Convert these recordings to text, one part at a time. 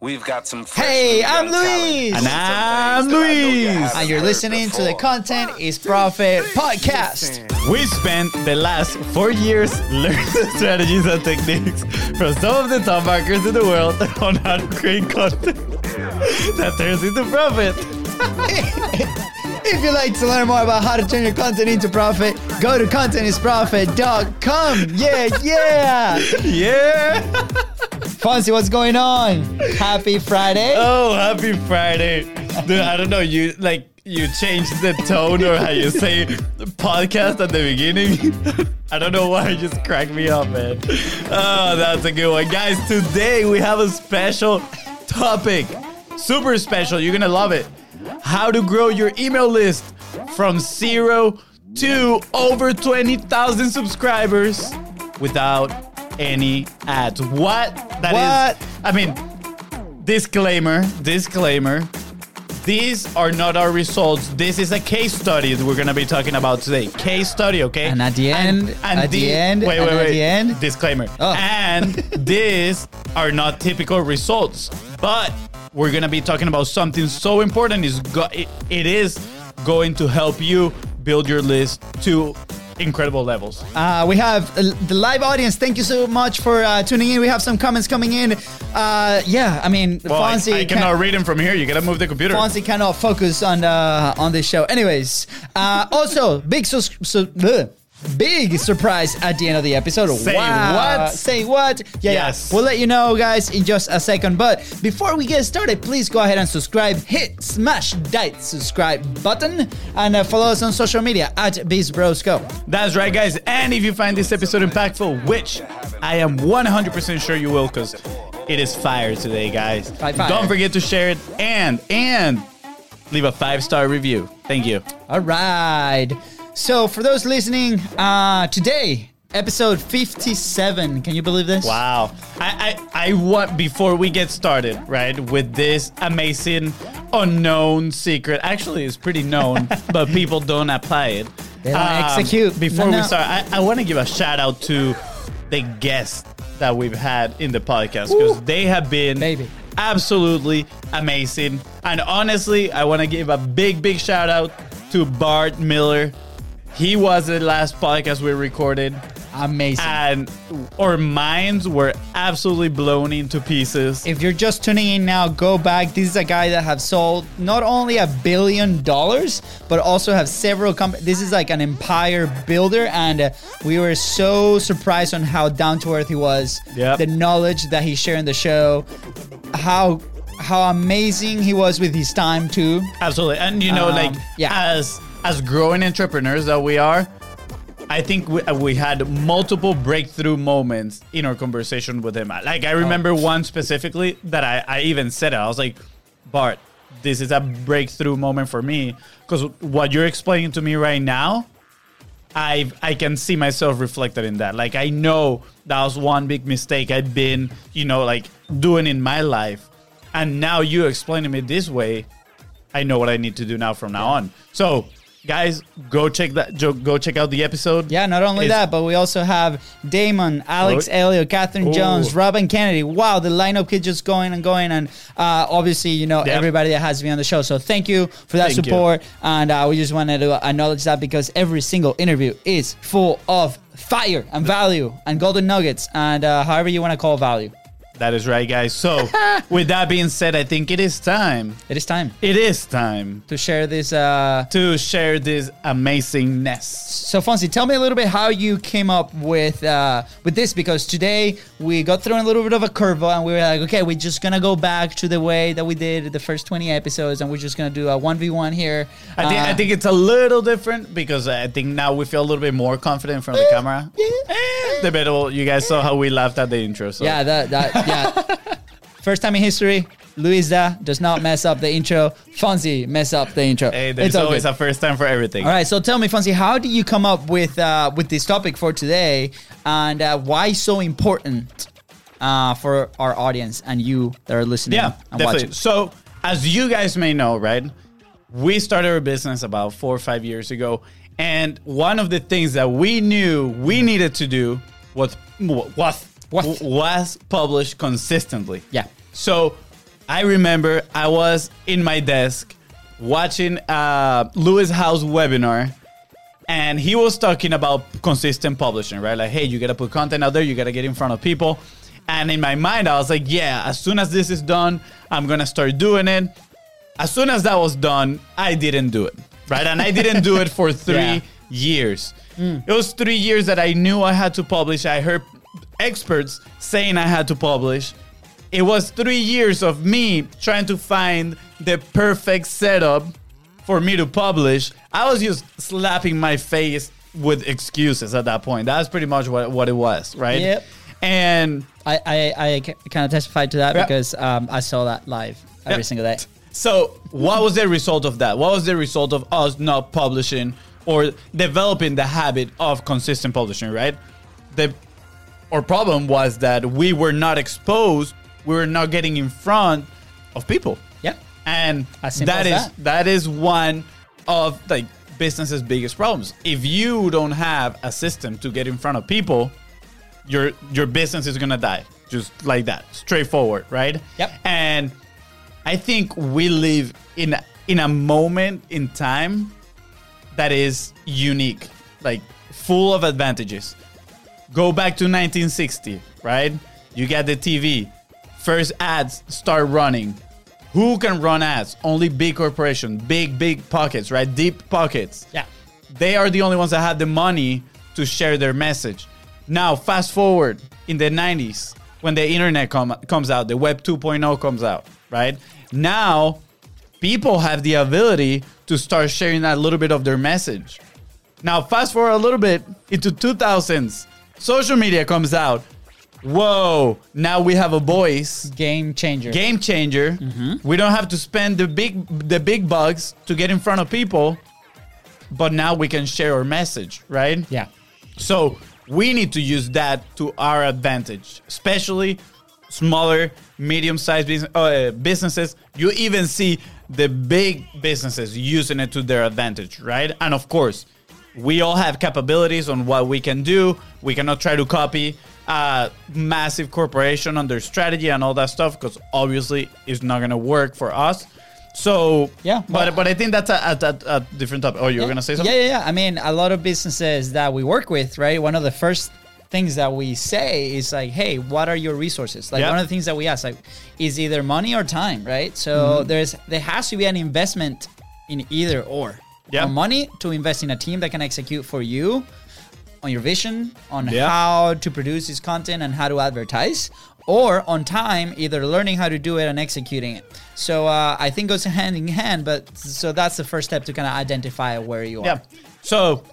We've got some. Hey, I'm young Luis. And I'm things that I know you Luis. And you're heard listening to the before. Content is Profit podcast. We spent the last four years learning the strategies and techniques from some of the top marketers in the world on how to create content that turns into profit. If you'd like to learn more about how to turn your content into profit, go to contentisprofit.com. Yeah, yeah. Yeah. Fonzie, what's going on? Happy Friday. Oh, happy Friday. Dude, I don't know. You like you changed the tone or how you say podcast at the beginning. I don't know why it just cracked me up, man. Oh, that's a good one. Guys, today we have a special topic. Super special. You're gonna love it. How to grow your email list from zero to over 20,000 subscribers without any ads. What? That is. What? I mean, disclaimer, disclaimer. These are not our results. This is a case study that we're gonna be talking about today. Case study, okay? And at the end- at the end, wait, and wait, at the end- Disclaimer. Oh. And these are not typical results, but we're gonna be talking about something so important. Is go- it, it is going to help you build your list to incredible levels. Uh, we have uh, the live audience. Thank you so much for uh, tuning in. We have some comments coming in. Uh, yeah, I mean, Well, I, Fonzie I can- cannot read them from here. You gotta move the computer. Fonzie cannot focus on uh, on this show. Anyways, uh, also big sus- su- ugh, big surprise at the end of the episode. Say wow. what? Say what? Yeah, Yes. yeah. We'll let you know, guys, in just a second. But before we get started, please go ahead and subscribe. Hit smash that subscribe button and uh, follow us on social media at BeastBrosCo. That's right, guys. And if you find this episode impactful, which I am 100% sure you will, because it is fire today, guys. Fire, fire. Don't forget to share it and and leave a five star review. Thank you. All right. So for those listening, uh, today episode 57. Can you believe this? Wow. I, I I want before we get started, right, with this amazing unknown secret. Actually, it's pretty known, but people don't apply it. Um, They don't execute. Before No, we start, I, I want to give a shout out to the guests that we've had in the podcast because they have been Baby. absolutely amazing. And honestly, I want to give a big, big shout out to Bart Miller. He was the last podcast we recorded Amazing. and our minds were absolutely blown into pieces. if you're just tuning in now, go back. This is a guy that have sold not only a billion dollars, but also have several companies. This is like an empire builder, and uh, we were so surprised on how down to earth he was. Yep. The knowledge that he shared in the show, how how amazing he was with his time too. Absolutely, and you know, Um, like yeah. as as growing entrepreneurs that we are, I think we, uh, we had multiple breakthrough moments in our conversation with him. Like I remember one specifically that I, I even said it. I was like, Bart, this is a breakthrough moment for me because what you're explaining to me right now. I I can see myself reflected in that. Like I know that was one big mistake I'd been, you know, like doing in my life. And now you explaining me this way, I know what I need to do now from now on. So, guys, go check that go check out the episode. Yeah, not only It's- that, but we also have Damon, Alex Oh. Elliott, Catherine. Jones, Robin Kennedy. Wow, the lineup keeps just going and going. And uh, obviously, you know, everybody that has been on the show. So thank you for that Thank you. support. And uh, we just wanted to acknowledge that because every single interview is full of fire and value and golden nuggets and uh, however you want to call value. That is right, guys. So, with that being said, I think it is time. It is time It is time to share this. Uh, to share this amazingness. So Fonzie, tell me a little bit how you came up with uh, with this because today we got thrown a little bit of a curveball and we were like, okay, we're just gonna go back to the way that we did the first twenty episodes and we're just gonna do a one v one here. I think, I Uh, think it's a little different because I think now we feel a little bit more confident in front of the camera. Eh, debatable. You guys saw how we laughed at the intro. So. yeah, that that yeah. First time in history, Luisa does not mess up the intro. Fonzie mess up the intro. Hey, there's It's always good. a first time for everything. All right, so tell me, Fonzie, how do you come up with uh, with this topic for today, and uh, why so important uh, for our audience and you that are listening Yeah, and definitely. watching? So, as you guys may know, right, we started our business about four or five years ago, and one of the things that we knew we needed to do was was What? was published consistently. Yeah. So I remember I was in my desk watching uh, Lewis Howes webinar, and he was talking about consistent publishing, right? Like, hey, you gotta put content out there, you gotta get in front of people. And in my mind, I was like, yeah, as soon as this is done, I'm gonna start doing it. As soon as that was done, I didn't do it, right? And I didn't do it for three Yeah. years. It was three years that I knew I had to publish. I heard experts saying I had to publish. It was three years of me trying to find the perfect setup for me to publish. I was just slapping my face with excuses at that point. That's pretty much what, what it was, right? Yep. And I, I, I kind of testified to that Yeah. because um, I saw that live every Yeah. single day. So, what was the result of that? What was the result of us not publishing or developing the habit of consistent publishing, right? The our problem was that we were not exposed, we were not getting in front of people. Yeah. And that is that. that is one of like business's biggest problems. If you don't have a system to get in front of people, your your business is gonna die. Just like that. Straightforward, right? Yep. And I think we live in in a moment in time that is unique, like full of advantages. Go back to 1960, right? You get the TV. First ads start running. Who can run ads? Only big corporation, big big pockets, right? Deep pockets. Yeah. They are the only ones that have the money to share their message. Now, fast forward in the 90s when the internet com- comes out, the web 2.0 comes out, right? Now, people have the ability to start sharing a little bit of their message. Now, fast forward a little bit into 2000s, social media comes out. Whoa, now we have a voice Game changer. game changer. We don't have to spend the big the big bucks to get in front of people, but now we can share our message, right? Yeah. So we need to use that to our advantage, especially smaller, medium-sized business, uh, businesses. You even see the big businesses using it to their advantage, right? And of course, we all have capabilities on what we can do. We cannot try to copy a massive corporation on their strategy and all that stuff because obviously it's not going to work for us. So Yeah, but but- but I think that's a, a, a, different topic. Oh, you were gonna say something? Yeah, yeah, yeah. I mean, a lot of businesses that we work with, right? One of the first things that we say is like, "Hey, what are your resources?" Like Yeah. one of the things that we ask, like, is either money or time, right? So Mm-hmm. there's there has to be an investment in either or. Yeah. On money to invest in a team that can execute for you on your vision on Yeah. how to produce this content and how to advertise or on time either learning how to do it and executing it so uh, i think goes hand in hand but so that's the first step to kind of identify where you are Yeah. So,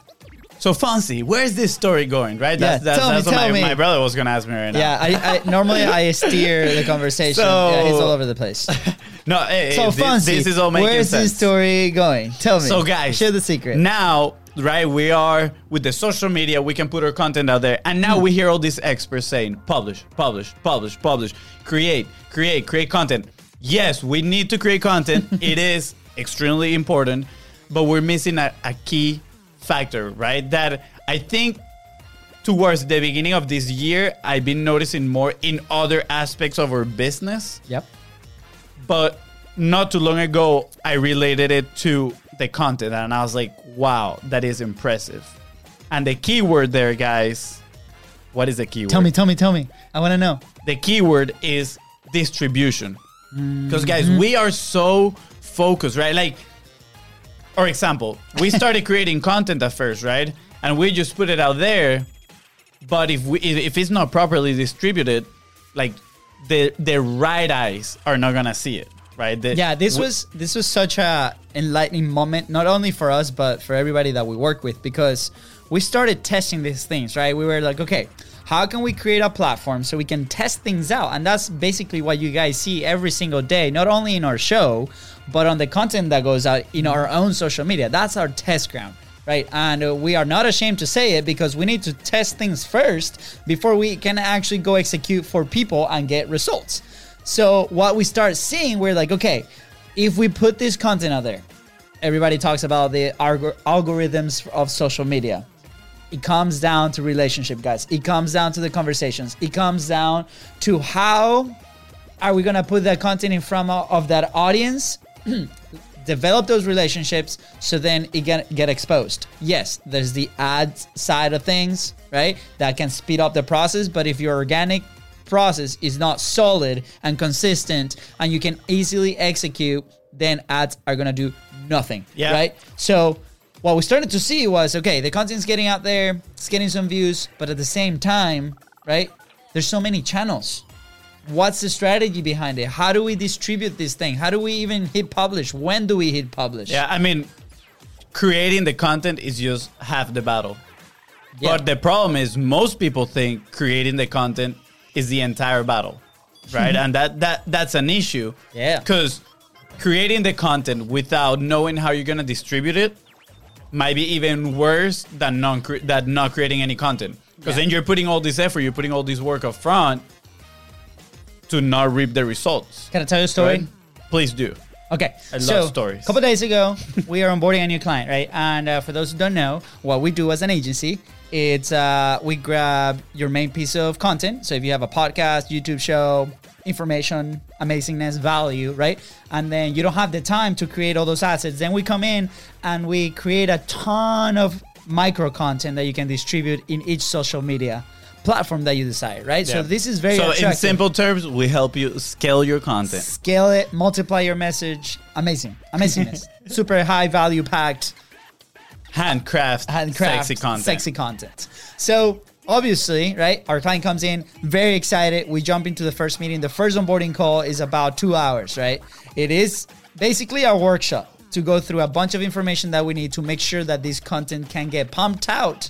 so Fonzie, where's this story going? Right. That's, Yeah, that's, tell me, what tell my, me. my brother was gonna ask me right now. yeah I, I normally i steer the conversation So- yeah, it's all over the place No. Hey, so hey, this, Fonzie, this is all making where's sense. this story going tell me So, guys, share the secret Now, right, we are with the social media. We can put our content out there, and Hmm. now we hear all these experts saying, "Publish, publish, publish, publish, create, create, create content." Yes, we need to create content. it is extremely important, but we're missing a, a key factor, right? That I think towards the beginning of this year, I've been noticing more in other aspects of our business. Yep. But not too long ago i related it to the content and i was like wow that is impressive. And the keyword there guys what is the keyword? Tell me tell me tell me. I want to know. The keyword is distribution. Mm-hmm. Because guys we are so focused right? Like for example we started creating content at first right? And we just put it out there but if we if it's not properly distributed like the the right eyes are not gonna see it right? The- yeah this we- was this was such a enlightening moment not only for us but for everybody that we work with because we started testing these things right? We were like okay how can we create a platform so we can test things out and that's basically what you guys see every single day not only in our show but on the content that goes out in our own social media that's our test ground right? And uh, we are not ashamed to say it because we need to test things first before we can actually go execute for people and get results. So what we start seeing, we're like, okay, if we put this content out there, everybody talks about the algor- algorithms of social media. It comes down to relationship, guys. It comes down to the conversations. It comes down to how are we gonna put that content in front of, that audience? develop those relationships so then it get, get exposed. Yes, there's the ads side of things, right? That can speed up the process, but if your organic process is not solid and consistent and you can easily execute, then ads are gonna do nothing. Yeah. Right? So what we started to see was okay, the content's getting out there, it's getting some views, but at the same time, right? There's so many channels. What's the strategy behind it? How do we distribute this thing? How do we even hit publish? When do we hit publish? Yeah, I mean, creating the content is just half the battle. Yeah. But the problem is most people think creating the content is the entire battle. Right? and that that that's an issue. Yeah. Cuz creating the content without knowing how you're going to distribute it might be even worse than non than not creating any content. Cuz Yeah. then you're putting all this effort, you're putting all this work up front to not reap the results. Can I tell you a story? Right? Please do. Okay. I love stories. A couple days ago, we are onboarding a new client, right? And uh, for those who don't know, what we do as an agency, it's uh, we grab your main piece of content. So if you have a podcast, YouTube show, information, amazingness, value, right? And then you don't have the time to create all those assets. Then we come in and we create a ton of micro content that you can distribute in each social media platform that you decide, right? So this is very So in simple terms, we help you scale your content. scale it, multiply your message. Amazing, amazingness, super high value packed, Handcraft, handcraft, sexy content. sexy content. So obviously, right, our client comes in very excited. We jump into the first meeting. The first onboarding call is about two hours, right? It is basically our workshop to go through a bunch of information that we need to make sure that this content can get pumped out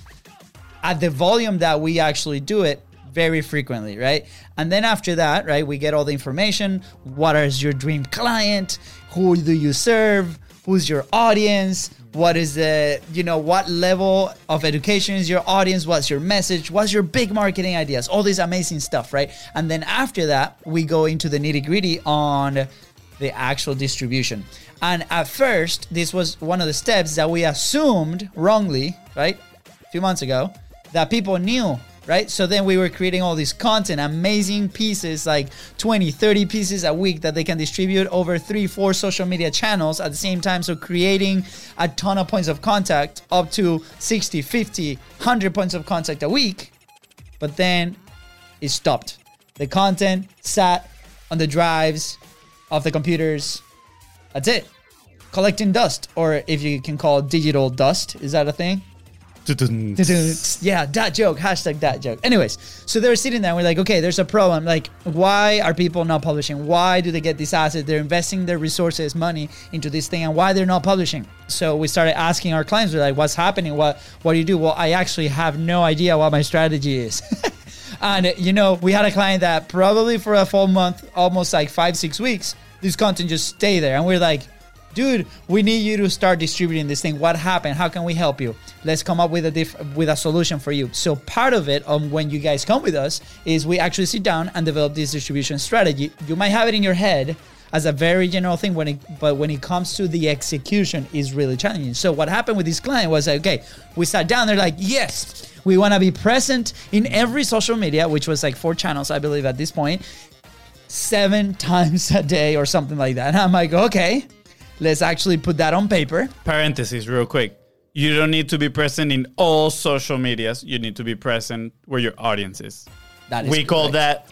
at the volume that we actually do it very frequently, right? And then after that, right, we get all the information. What is your dream client? Who do you serve? Who's your audience? What is the, you know, what level of education is your audience? What's your message? What's your big marketing ideas? All this amazing stuff, right? And then after that, we go into the nitty gritty on the actual distribution. And at first, this was one of the steps that we assumed wrongly, right? A few months ago, that people knew, right? So then we were creating all this content, amazing pieces, like 20, 30 pieces a week that they can distribute over three, four social media channels at the same time. So creating a ton of points of contact, up to 60, 50, 100 points of contact a week. But then it stopped. The content sat on the drives of the computers. That's it. Collecting dust, or if you can call it digital dust. Is that a thing? Yeah, that joke. Hashtag that joke. Anyways, so they were sitting there and we're like, okay, there's a problem. Like, why are people not publishing? Why do they get these assets? They're investing their resources, money into this thing, and why they're not publishing. So we started asking our clients, we're like, what's happening? What what do you do? Well, I actually have no idea what my strategy is. and you know, we had a client that probably for a full month, almost like five, six weeks, this content just stay there. And we're like, dude, we need you to start distributing this thing. What happened? How can we help you? Let's come up with a diff- with a solution for you. So part of it, um, when you guys come with us, is we actually sit down and develop this distribution strategy. You might have it in your head as a very general thing, when it, but when it comes to the execution, is really challenging. So what happened with this client was like, okay, we sat down. They're like, yes, we want to be present in every social media, which was like four channels, I believe, at this point seven times a day or something like that. And I'm like, okay, let's actually put that on paper. Parentheses, real quick. You don't need to be present in all social medias. You need to be present where your audience is. That is we call that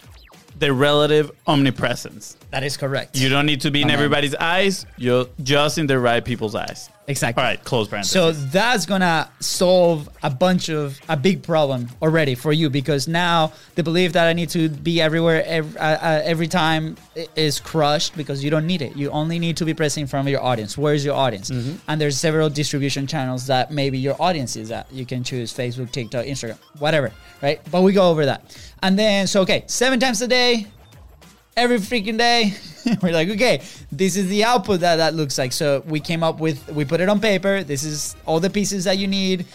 the relative omnipresence. That is correct. You don't need to be in everybody's eyes. You're just in the right people's eyes. Exactly. All right, close parentheses. So that's gonna solve a bunch of a big problem already for you because now the belief that I need to be everywhere every, uh, uh, every time is crushed because you don't need it. You only need to be present in front of your audience. Where is your audience? And there's several distribution channels that maybe your audience is at. You can choose Facebook, TikTok, Instagram, whatever, right? But we go over that. And then so okay, seven times a day, every freaking day. We're like, okay, this is the output that that looks like. So we came up with, we put it on paper. This is all the pieces that you need.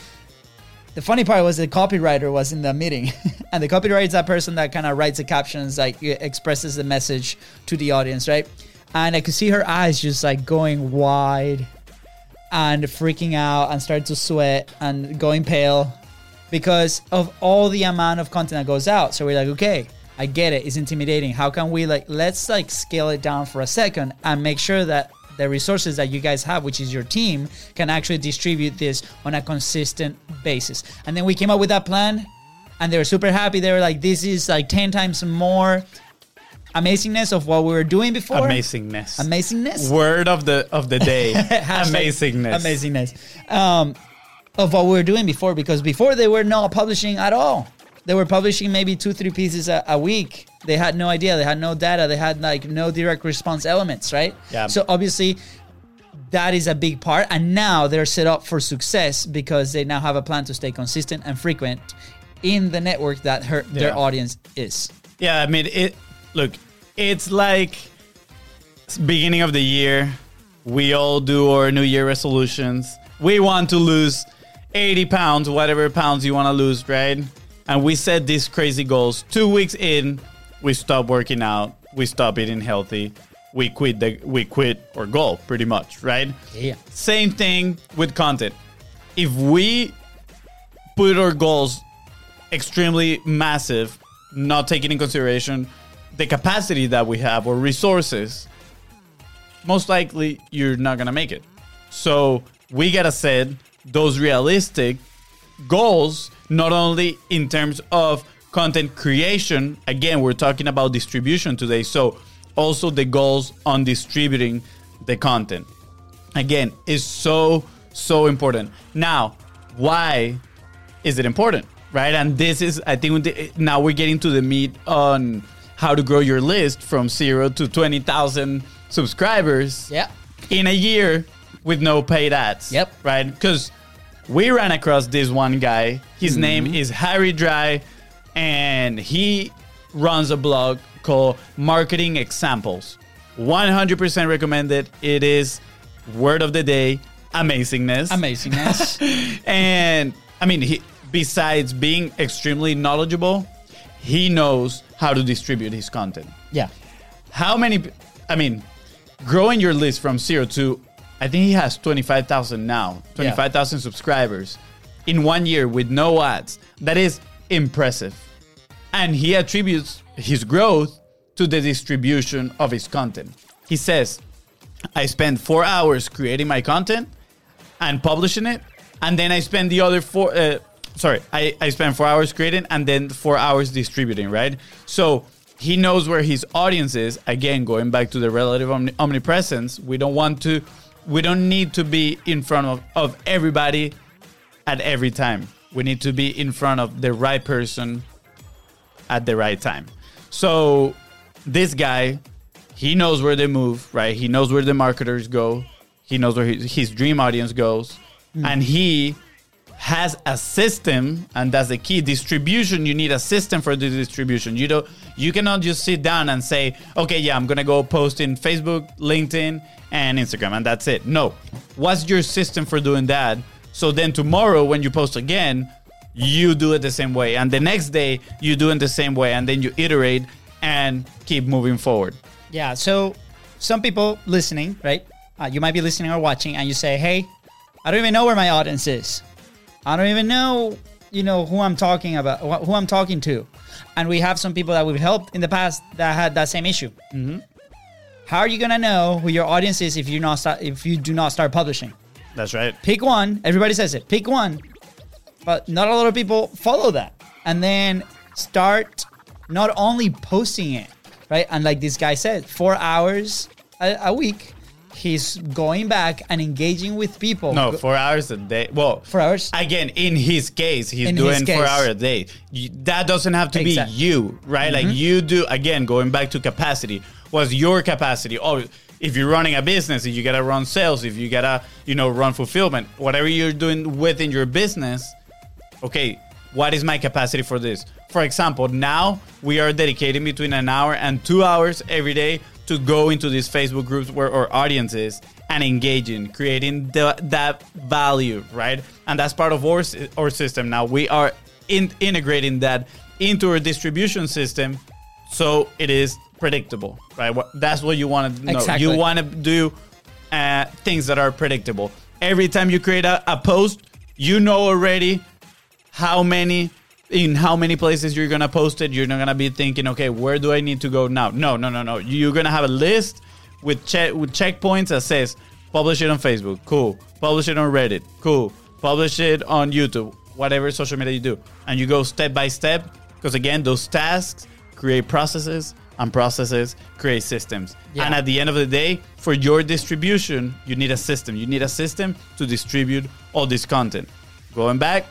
The funny part was the copywriter was in the meeting, and the copywriter is that person that kind of writes the captions, like expresses the message to the audience, right? And I could see her eyes just like going wide and freaking out and starting to sweat and going pale because of all the amount of content that goes out. So we're like, okay, I get it. It's intimidating. How can we like let's like scale it down for a second and make sure that the resources that you guys have, which is your team, can actually distribute this on a consistent basis. And then we came up with that plan and they were super happy. They were like, this is like 10 times more amazingness of what we were doing before. Amazingness. Amazingness? Word of the of the day. Amazingness. Amazingness. Um, of what we were doing before, because before they were not publishing at all. They were publishing maybe two, three pieces a, a week. They had no idea. They had no data. They had like no direct response elements, right? Yeah. So obviously, that is a big part. And now they're set up for success because they now have a plan to stay consistent and frequent in the network that her, their audience is. Yeah, I mean it. Look, it's like it's beginning of the year. We all do our New Year resolutions. We want to lose 80 pounds, whatever pounds you want to lose, right? And we set these crazy goals. Two weeks in, we stop working out. We stop eating healthy. We quit the we quit our goal pretty much, right? Yeah. Same thing with content. If we put our goals extremely massive, not taking in consideration the capacity that we have or resources, most likely you're not gonna make it. So we gotta set those realistic goals, not only in terms of content creation. Again, we're talking about distribution today. So also the goals on distributing the content. Again, is so so important. Now, why is it important, right? And this is, I think, now we're getting to the meat on how to grow your list from zero to twenty thousand subscribers Yeah. in a year with no paid ads. Yep. Right? Because we ran across this one guy. His mm-hmm. name is Harry Dry, and he runs a blog called Marketing Examples. 100% recommended. It is word of the day amazingness. Amazingness. And I mean, he, besides being extremely knowledgeable, he knows how to distribute his content yeah. how many i mean growing your list from zero to i think he has 25000 now 25000 subscribers in one year with no ads. That is impressive. And he attributes his growth to the distribution of his content. He says i spend four hours creating my content and publishing it and then i spend the other four uh, sorry I, I spend four hours creating and then four hours distributing right? So he knows where his audience is. Again going back to the relative omni- omnipresence we don't want to we don't need to be in front of, of everybody at every time. We need to be in front of the right person at the right time. So this guy he knows where they move right? He knows where the marketers go. He knows where his, his dream audience goes. Mm. And he has a system and that's the key distribution you need a system for the distribution you don't you cannot just sit down and say okay yeah i'm gonna go post in facebook linkedin and instagram and that's it no what's your system for doing that so then tomorrow when you post again you do it the same way and the next day you do it the same way and then you iterate and keep moving forward Yeah. So some people listening, right? Uh, you might be listening or watching, and you say, "Hey, I don't even know where my audience is. I don't even know, you know, who I'm talking about, wh- who I'm talking to." And we have some people that we've helped in the past that had that same issue. Mm-hmm. How are you gonna know who your audience is if you not start, if you do not start publishing? that's right Pick one. Everybody says it. Pick one. But not a lot of people follow that. And then start not only posting it, right? And like this guy said, four hours a, a week, he's going back and engaging with people. no four hours a day. Well Four hours? again in his case he's In doing four hours a day. That doesn't have to Exact- be you right? Like mm-hmm. you do again going back to capacity. Was your capacity oh if you're running a business if you gotta run sales if you gotta you know run fulfillment whatever you're doing within your business okay what is my capacity for this? For example now we are dedicating between an hour and two hours every day to go into these facebook groups where our audience is and engaging creating the, that value right? And that's part of our, our system. Now we are in, integrating that into our distribution system so it is predictable right? That's what you want to know. Exactly. you want to do uh, things that are predictable. Every time you create a, a post you know already how many in how many places you're gonna post it. You're not gonna be thinking, okay, where do I need to go now? No, no, no, no. You're gonna have a list with check with checkpoints that says publish it on Facebook, cool. Publish it on Reddit, cool. Publish it on YouTube, whatever social media you do, and you go step by step because again, those tasks create processes, and processes create systems. Yeah. And at the end of the day, for your distribution, you need a system. You need a system to distribute all this content. Going back,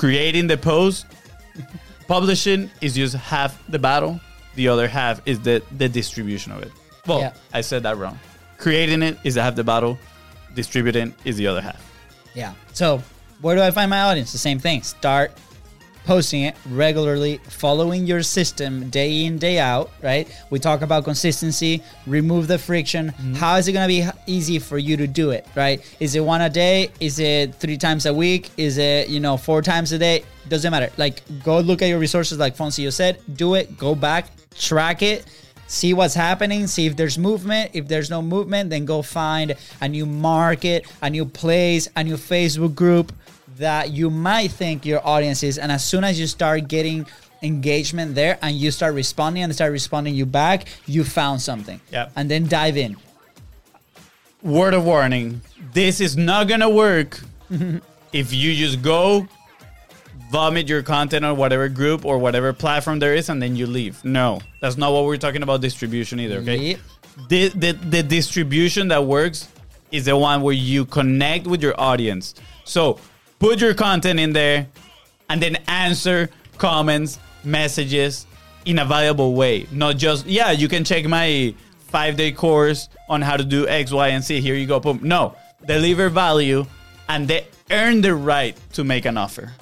creating the post, publishing is just half the battle. The other half is the, the distribution of it. Well, Yeah. I said that wrong. Creating it is half the battle. Distributing is the other half. Yeah. So, where do I find my audience? The same thing. Start posting it regularly, following your system day in, day out, right? We talk about consistency, remove the friction. Mm-hmm. How is it going to be easy for you to do it, right? Is it one a day? Is it three times a week? Is it, you know, four times a day? Doesn't matter. Like, go look at your resources, like Foncio said, do it, go back, track it see what's happening, see if there's movement. If there's no movement, then go find a new market, a new place, a new Facebook group that you might think your audience is. And as soon as you start getting engagement there and you start responding and they start responding you back, you found something. Yep. And then dive in. word of warning this is not gonna work if you just go vomit your content on whatever group or whatever platform there is and then you leave no that's not what we're talking about distribution either okay Yep. the, the, the distribution that works is the one where you connect with your audience so put your content in there and then answer comments messages in a valuable way not just yeah you can check my five day course on how to do x y and C. here you go boom no deliver value and they earn the right to make an offer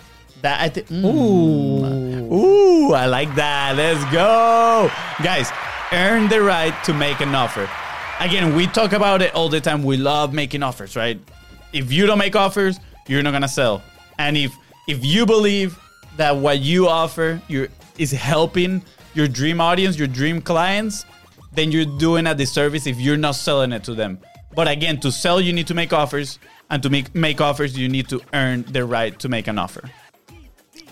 that i think mm. Ooh. Ooh, I like that. Let's go. Guys, earn the right to make an offer. Again, we talk about it all the time. We love making offers, right? If you don't make offers, you're not gonna sell. And if if you believe that what you offer you is helping your dream audience, your dream clients, then you're doing a disservice if you're not selling it to them. But again, to sell, you need to make offers, and to make make offers, you need to earn the right to make an offer.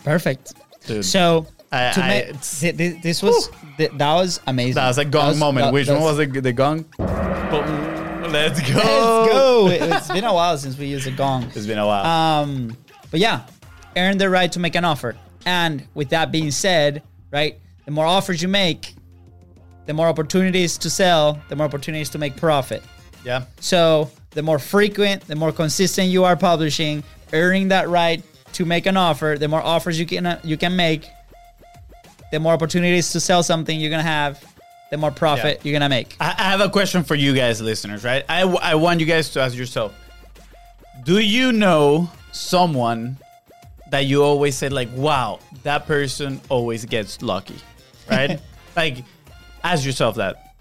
Perfect. Dude. So, I- to I- make, it's- thi- thi- this was th- that was amazing. That was a gong was- moment. that- Which one was the, the gong? Boom. Let's go. Let's go. It- It's been a while since we used a gong. It's been a while. Um, but yeah, earn the right to make an offer. And with that being said, right, the more offers you make, the more opportunities to sell, the more opportunities to make profit. yeah. So the more frequent, the more consistent you are publishing, earning that right to make an offer, the more offers you can you can make, the more opportunities to sell something you're gonna have, the more profit Yeah. you're gonna make. I, I have a question for you guys, listeners, right? I, I want you guys to ask yourself Do you know someone that you always said, like, wow, that person always gets lucky, right? like, ask yourself that.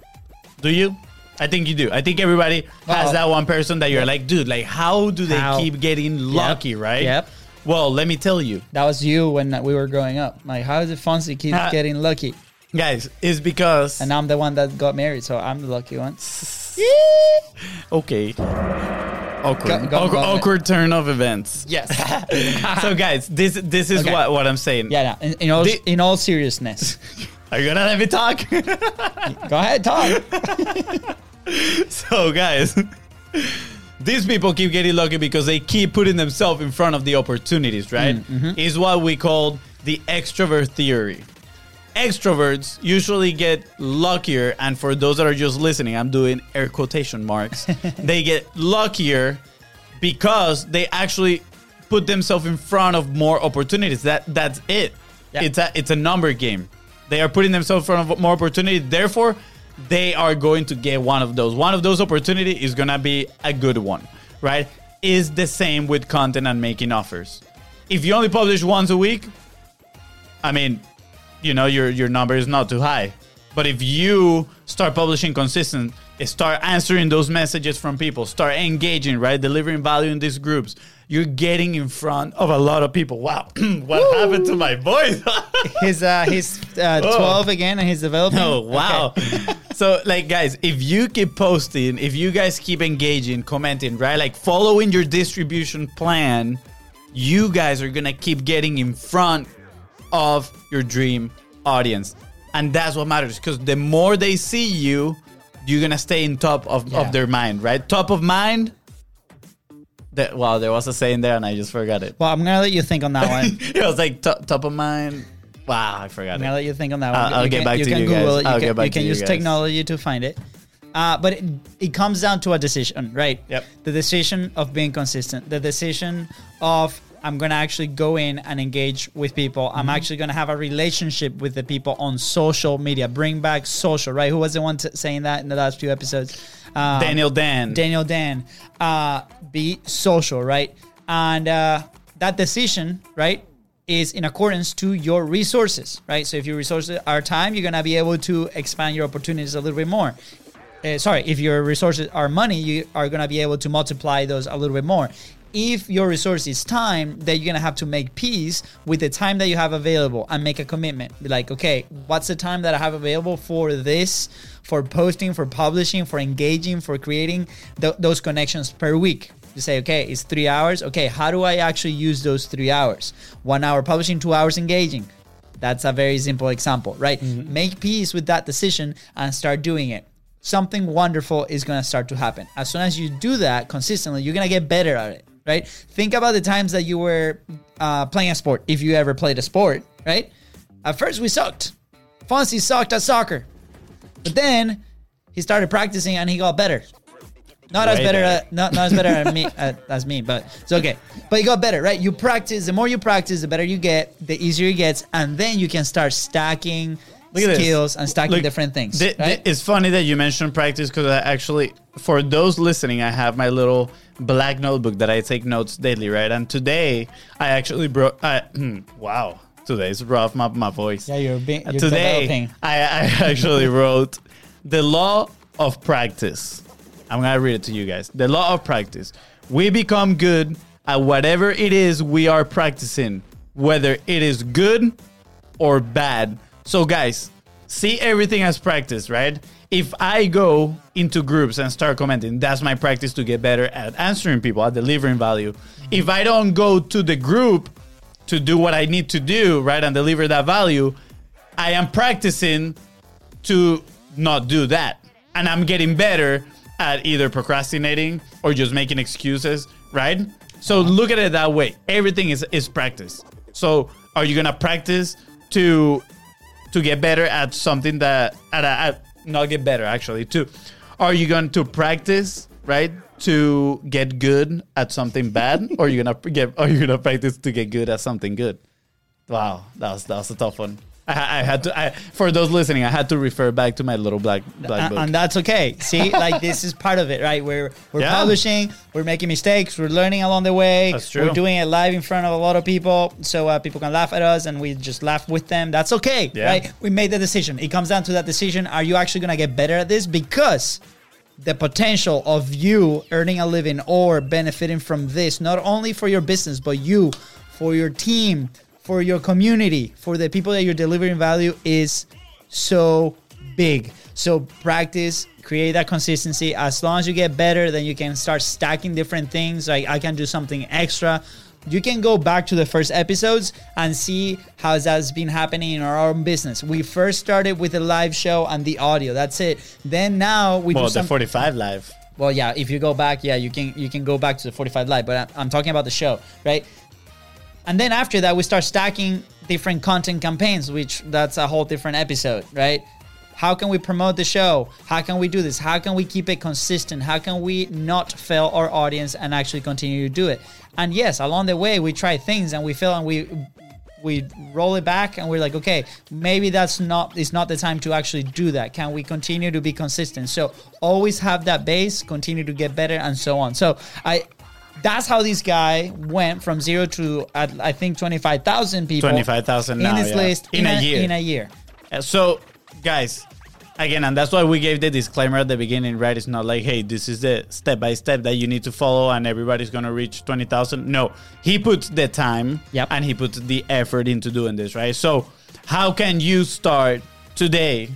Do you? I think you do. I think everybody has that one person that you're like, dude, like, how do they How? keep getting lucky, right? Yep. Well, let me tell you. That was you when we were growing up. Like, how does Fonzie keep Ah. getting lucky? Guys, it's because. And I'm the one that got married, so I'm the lucky one. Okay. Awkward. Go- go- awkward, go. awkward turn of events. Yes. So, guys, this this is Okay. what, what I'm saying. yeah, no, in, in all The- in all seriousness, Are you gonna let me talk? go ahead, talk. so, guys, these people keep getting lucky because they keep putting themselves in front of the opportunities, right? Mm, mm-hmm. Is what we call the extrovert theory. Extroverts usually get luckier, and for those that are just listening, I'm doing air quotation marks. they get luckier because they actually put themselves in front of more opportunities. That that's it. Yeah. It's a it's a number game. They are putting themselves in front of more opportunity. Therefore, they are going to get one of those. One of those opportunity is gonna be a good one, right? Is the same with content and making offers. If you only publish once a week, I mean, you know, your your number is not too high. But if you start publishing consistent, start answering those messages from people, start engaging, right? Delivering value in these groups, you're getting in front of a lot of people. Wow. what happened to my voice? He's uh he's uh, Oh. 12 again and he's developing. Oh wow! so like guys, if you keep posting, if you guys keep engaging, commenting, right, like following your distribution plan, you guys are gonna keep getting in front of your dream audience. And that's what matters because the more they see you, you're gonna stay in top of, Yeah. of their mind, right? Top of mind. That wow, there was a saying there and I just forgot it. Well, I'm gonna let you think on that one. it was like top, top of mind. Wow, I forgot I'm it. gonna let you think on that I'll- one. I'll you get can, back you to can you Google guys. it. You I'll can, get back you to can you use guys. technology to find it. Uh, but it, it comes down to a decision, right? Yep. The decision of being consistent. The decision of I'm gonna actually go in and engage with people. I'm Mm-hmm. actually gonna have a relationship with the people on social media. Bring back social, right? Who was the one t- saying that in the last few episodes? Um, Daniel Dan. Daniel Dan, uh, be social, right? And uh, that decision, right, is in accordance to your resources, right? So if your resources are time, you're gonna be able to expand your opportunities a little bit more. Uh, sorry, if your resources are money, you are gonna be able to multiply those a little bit more. If your resource is time, then you're gonna have to make peace with the time that you have available and make a commitment. Be like, okay, what's the time that I have available for this, for posting, for publishing, for engaging, for creating th- those connections per week? You say, okay, it's three hours. Okay, how do I actually use those three hours? One hour publishing, two hours engaging. That's a very simple example, right? Mm-hmm. Make peace with that decision and start doing it. Something wonderful is to start to happen. As soon as you do that consistently, you're to get better at it, right? Think about the times that you were uh, playing a sport, if you ever played a sport, right? At first, we sucked. Fonzie sucked at soccer. But then he started practicing and he got better. Not as better, better. At, not, not as better as me uh, as me, but it's okay. But you got better, right? You practice. The more you practice, the better you get. The easier it gets, and then you can start stacking Look at this. skills and stacking Look, different things. thi- thi- right? it's funny that you mentioned practice because I actually, for those listening, I have my little black notebook that I take notes daily, right? And today I actually brought. I hmm, wow, today's rough. My my voice. yeah, you're being you're today. I, I actually wrote the law of practice. I'm gonna read it to you guys. The law of practice. We become good at whatever it is we are practicing, whether it is good or bad. So, guys, see everything as practice, right? If I go into groups and start commenting, that's my practice to get better at answering people, at delivering value. If I don't go to the group to do what I need to do, right, and deliver that value, I am practicing to not do that. And I'm getting better at either procrastinating or just making excuses, right? So look at it that way. Everything is, is practice. So are you gonna practice to to get better at something that at, a, at not get better actually to are you going to practice right to get good at something bad? Or are you gonna get are you gonna practice to get good at something good? Wow that was that was a tough one I, I had to I, for those listening i had to refer back to my little black black book and that's okay. See, like this is part of it, right? We're we're Yeah. publishing, we're making mistakes, we're learning along the way. That's true. We're doing it live in front of a lot of people, so uh, people can laugh at us, and we just laugh with them. That's okay, Yeah. right? We made the decision. It comes down to that decision: Are you actually gonna get better at this? Because the potential of you earning a living or benefiting from this, not only for your business, but you, for your team, for your community, for the people that you're delivering value is so big. So practice, create that consistency. As long as you get better, then you can start stacking different things. Like I can do something extra. You can go back to the first episodes and see how that's been happening in our own business. We first started with a live show and the audio. That's it. Then now we well do the some. 45 live Well, yeah, if you go back, yeah, you can you can go back to the 45 live, but I'm, I'm talking about the show, right? And then after that, we start stacking different content campaigns, which that's a whole different episode, right? How can we promote the show? How can we do this? How can we keep it consistent? How can we not fail our audience and actually continue to do it? And yes, along the way, we try things and we fail and we we roll it back and we're like, okay, maybe that's not it's not the time to actually do that. Can we continue to be consistent? So always have that base, continue to get better, and so on. So I that's how this guy went from zero to at, I think twenty five thousand people. 25,000 in now, his yeah. list In a year. In a year. Uh, So, guys, again, and that's why we gave the disclaimer at the beginning, right? It's not like, hey, this is the step by step that you need to follow and everybody's going to reach 20,000. No, he puts the time Yep. and he puts the effort into doing this, right? So, how can you start today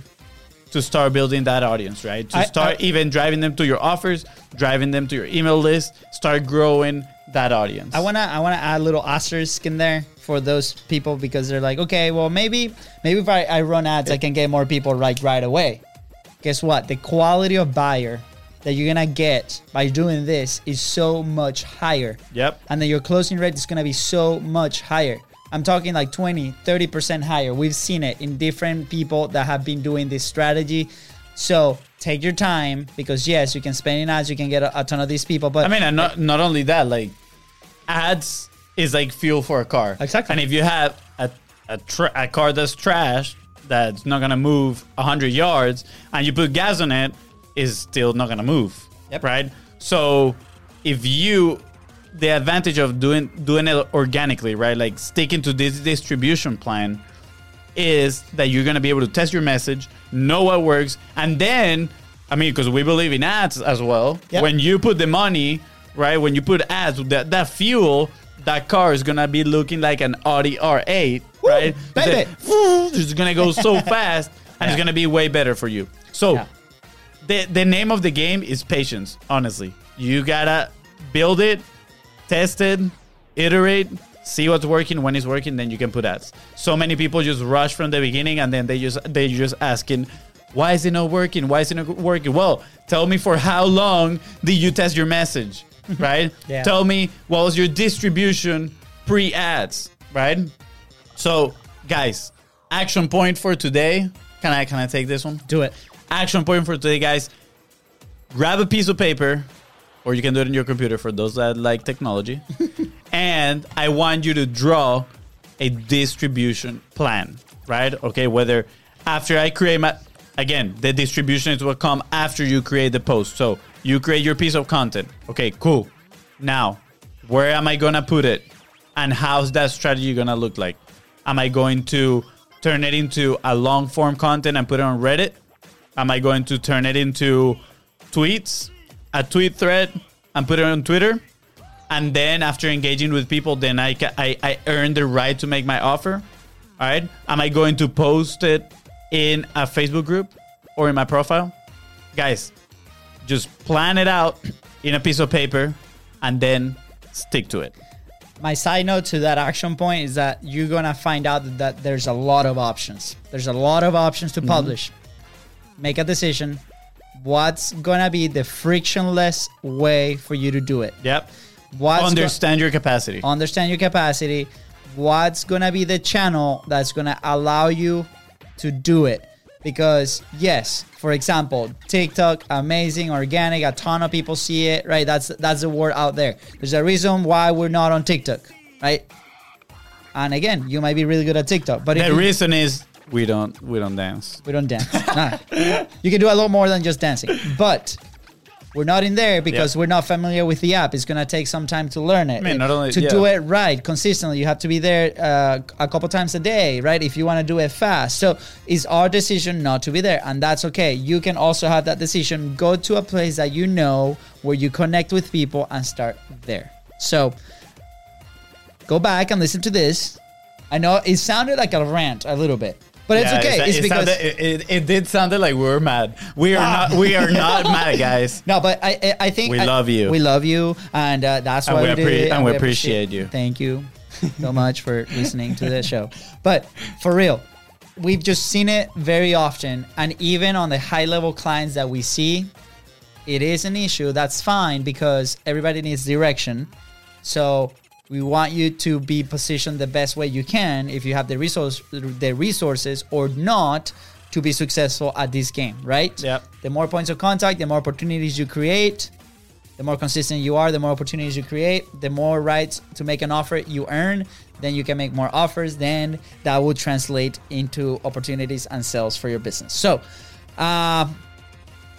to start building that audience, right? To I- start I- even driving them to your offers, driving them to your email list, start growing, that audience. I wanna I wanna add a little asterisk in there for those people because they're like, okay, well maybe maybe if I, I run ads, I can get more people right right away. Guess what? The quality of buyer that you're gonna get by doing this is so much higher. Yep. And then your closing rate is gonna be so much higher. I'm talking like 20, 30% higher. We've seen it in different people that have been doing this strategy. So take your time because yes, you can spend in ads, you can get a, a ton of these people, but I mean, and not not only that, like ads is like fuel for a car. Exactly. And if you have a a, tra- a car that's trash, that's not gonna move hundred yards, and you put gas on it, is still not gonna move. Yep. Right. So if you the advantage of doing doing it organically, right? Like sticking to this distribution plan is that you're going to be able to test your message, know what works, and then, I mean, because we believe in ads as well. Yep. When you put the money, right? When you put ads, that that fuel, that car is gonna be looking like an Audi R8, right? baby. The- It's gonna go so fast, and Yeah. it's gonna be way better for you. So. Yeah. The, the name of the game is patience, honestly. You gotta build it, test it, iterate, see what's working, when it's working, then you can put ads. So many people just rush from the beginning and then they just they just asking, why is it not working? Why is it not working? Well, tell me for how long did you test your message? Right? Yeah. Tell me what was your distribution pre-ads, right? So, guys, action point for today. Can I can I take this one? do it. action point for today, guys. Grab a piece of paper, or you can do it in your computer for those that like technology. and I want you to draw a distribution plan, right? Okay, whether after I create my again, the distribution is what come after you create the post. So you create your piece of content. Okay, cool. Now, where am I gonna put it? And how's that strategy gonna look like? Am I going to turn it into a long form content and put it on Reddit? Am I going to turn it into tweets, a tweet thread, and put it on Twitter? And then after engaging with people, then I, ca- I, I earn the right to make my offer. All right. Am I going to post it in a Facebook group or in my profile? Guys, just plan it out in a piece of paper and then stick to it. My side note to that action point is that you're gonna find out that, there's a lot of options. There's a lot of options Mm-hmm. to publish. Make a decision. What's gonna be the frictionless way for you to do it? Yep. What's go- Understand your capacity. understand your capacity. What's gonna be the channel that's gonna allow you to do it? Because yes, for example, TikTok, amazing, organic, a ton of people see it, right? That's that's the word out there. There's a reason why we're not on TikTok, right? And again, you might be really good at TikTok, but The you- reason is we don't we don't dance. we don't dance. Nah. You can do a lot more than just dancing. But we're not in there because Yeah. we're not familiar with the app. It's gonna take some time to learn it. mean, not only- to yeah. do it right consistently, you have to be there uh, a couple times a day, right? If you want to do it fast. So it's our decision not to be there, and that's okay. You can also have that decision. Go to a place that you know where you connect with people and start there. So go back and listen to this. I know it sounded like a rant a little bit, but it's Yeah, okay. it- it's it because sounded- it, it, did sound like we were mad. We are not. We are not mad, guys. No, but I I, think We I- love you. We love you, and uh, that's And why we we, did appre- it, and we appreciate you. Thank you so much for listening to this show. But for real, we've just seen it very often, and even on the high level clients that we see, it is an issue. That's fine because everybody needs direction. So we want you to be positioned the best way you can if you have the resource the resources or not to be successful at this game, right? Yep. The more points of contact, the more opportunities you create, the more consistent you are, the more opportunities you create, the more rights to make an offer you earn, then you can make more offers, then that will translate into opportunities and sales for your business. So, uh,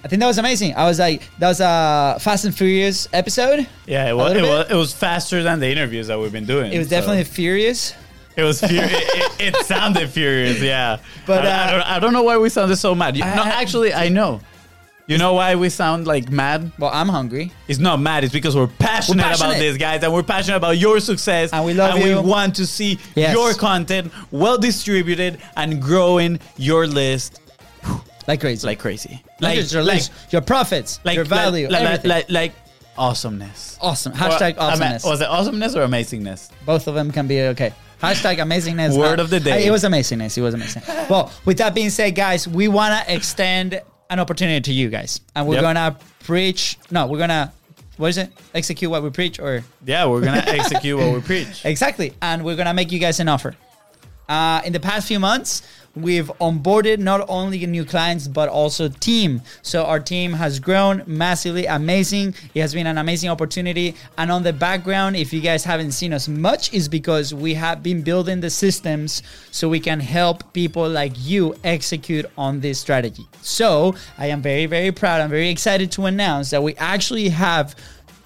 I think that was amazing. I was like, that was a Fast and Furious episode. Yeah, it was, it was. It was faster than the interviews that we've been doing. It was so- definitely furious. It was. furious. it, it, sounded furious. Yeah, But, I, I uh, don't, I don't know why we sounded so mad. You, I- no, actually, I know. You know why we sound like mad? Well, I'm hungry. It's not mad. It's because we're passionate, about passionate. this, guys, and we're passionate about your success. And we love and you. we want to see Yes. your content well distributed and growing your list Like crazy. like crazy. Like, your, list, your profits, your value, like, like, everything. like, like awesomeness. Awesome. Hashtag Or- ama- awesomeness. Was it awesomeness or amazingness? Both of them can be okay. Hashtag amazingness. Word of the day. It was amazingness. It was amazing. well, with that being said, guys, we want to extend an opportunity to you guys. And we're Yep. going to preach. No, we're going to, what is it? Execute what we preach or? Yeah, we're gonna execute what we preach. Exactly. And we're going to make you guys an offer. Uh, in the past few months, we've onboarded not only new clients but also team. So our team has grown massively, amazing. It has been an amazing opportunity. And on the background, if you guys haven't seen us much, is because we have been building the systems so we can help people like you execute on this strategy. So I am very, very proud. I'm very excited to announce that we actually have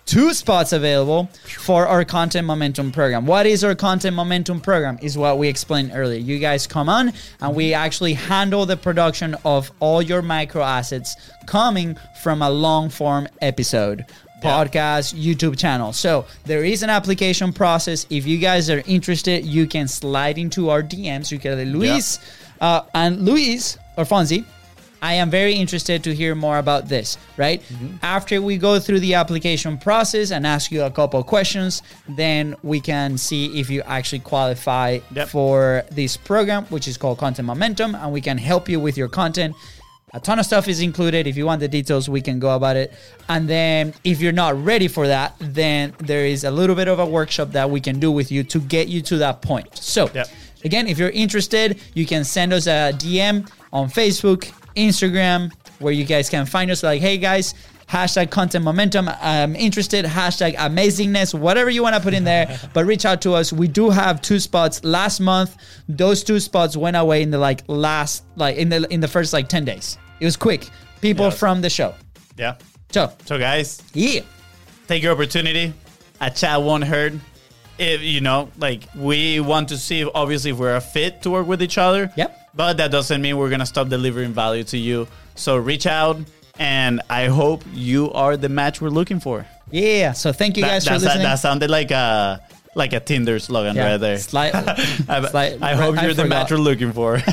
two spots available for our content momentum program. What is our content momentum program? Is what we explained earlier. You guys come on and we actually handle the production of all your micro assets coming from a long form episode. Podcast, YouTube channel. So there is an application process. If you guys are interested, you can slide into our DMs. You can Luis uh, and Luis or Fonzie. I am very interested to hear more about this, right? Mm-hmm. After we go through the application process and ask you a couple of questions, then we can see if you actually qualify Yep. for this program, which is called Content Momentum, and we can help you with your content. A ton of stuff is included. If you want the details, we can go about it. And then, if you're not ready for that, then there is a little bit of a workshop that we can do with you to get you to that point. So, Yep. Again, if you're interested, you can send us a DM on Facebook, Instagram, where you guys can find us like, hey guys, hashtag content momentum. I'm interested, hashtag amazingness, whatever you want to put in there. but reach out to us. We do have two spots. Last month, those two spots went away in the like last, like in the in the first like 10 days. It was quick. People Yes. from the show. Yeah. So So guys, yeah. take your opportunity. A chat won't hurt. If you know, like we want to see, if, obviously, if we're a fit to work with each other. Yep. But that doesn't mean we're gonna stop delivering value to you. So reach out, and I hope you are the match we're looking for. Yeah. So thank you That, guys for listening. that sounded like a like a Tinder slogan yeah. right there. Slight, I, slight- I hope you're the forgot. match we're looking for.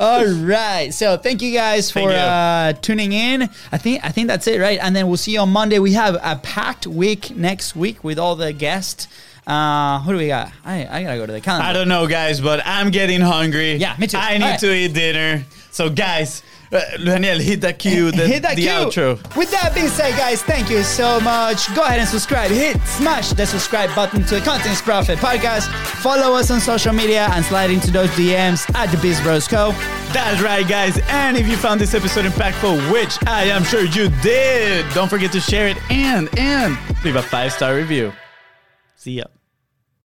All right. So thank you guys for you. uh, tuning in. I think I think that's it, right? And then we'll see you on Monday. We have a packed week next week with all the guests. Uh, who do we got? I, I gotta go to the calendar. I don't know, guys, but I'm getting hungry. Yeah, me too. I need right. to eat dinner. So, guys, uh, Daniel, hit that cue, the, Hit that the cue. outro. With that being said, guys, thank you so much. Go ahead and subscribe. Hit, smash the subscribe button to the Contents Profit podcast. Follow us on social media and slide into those DMs at the Biz Bros Co. That's right, guys. And if you found this episode impactful, which I am sure you did, don't forget to share it and and leave a five star review. See ya.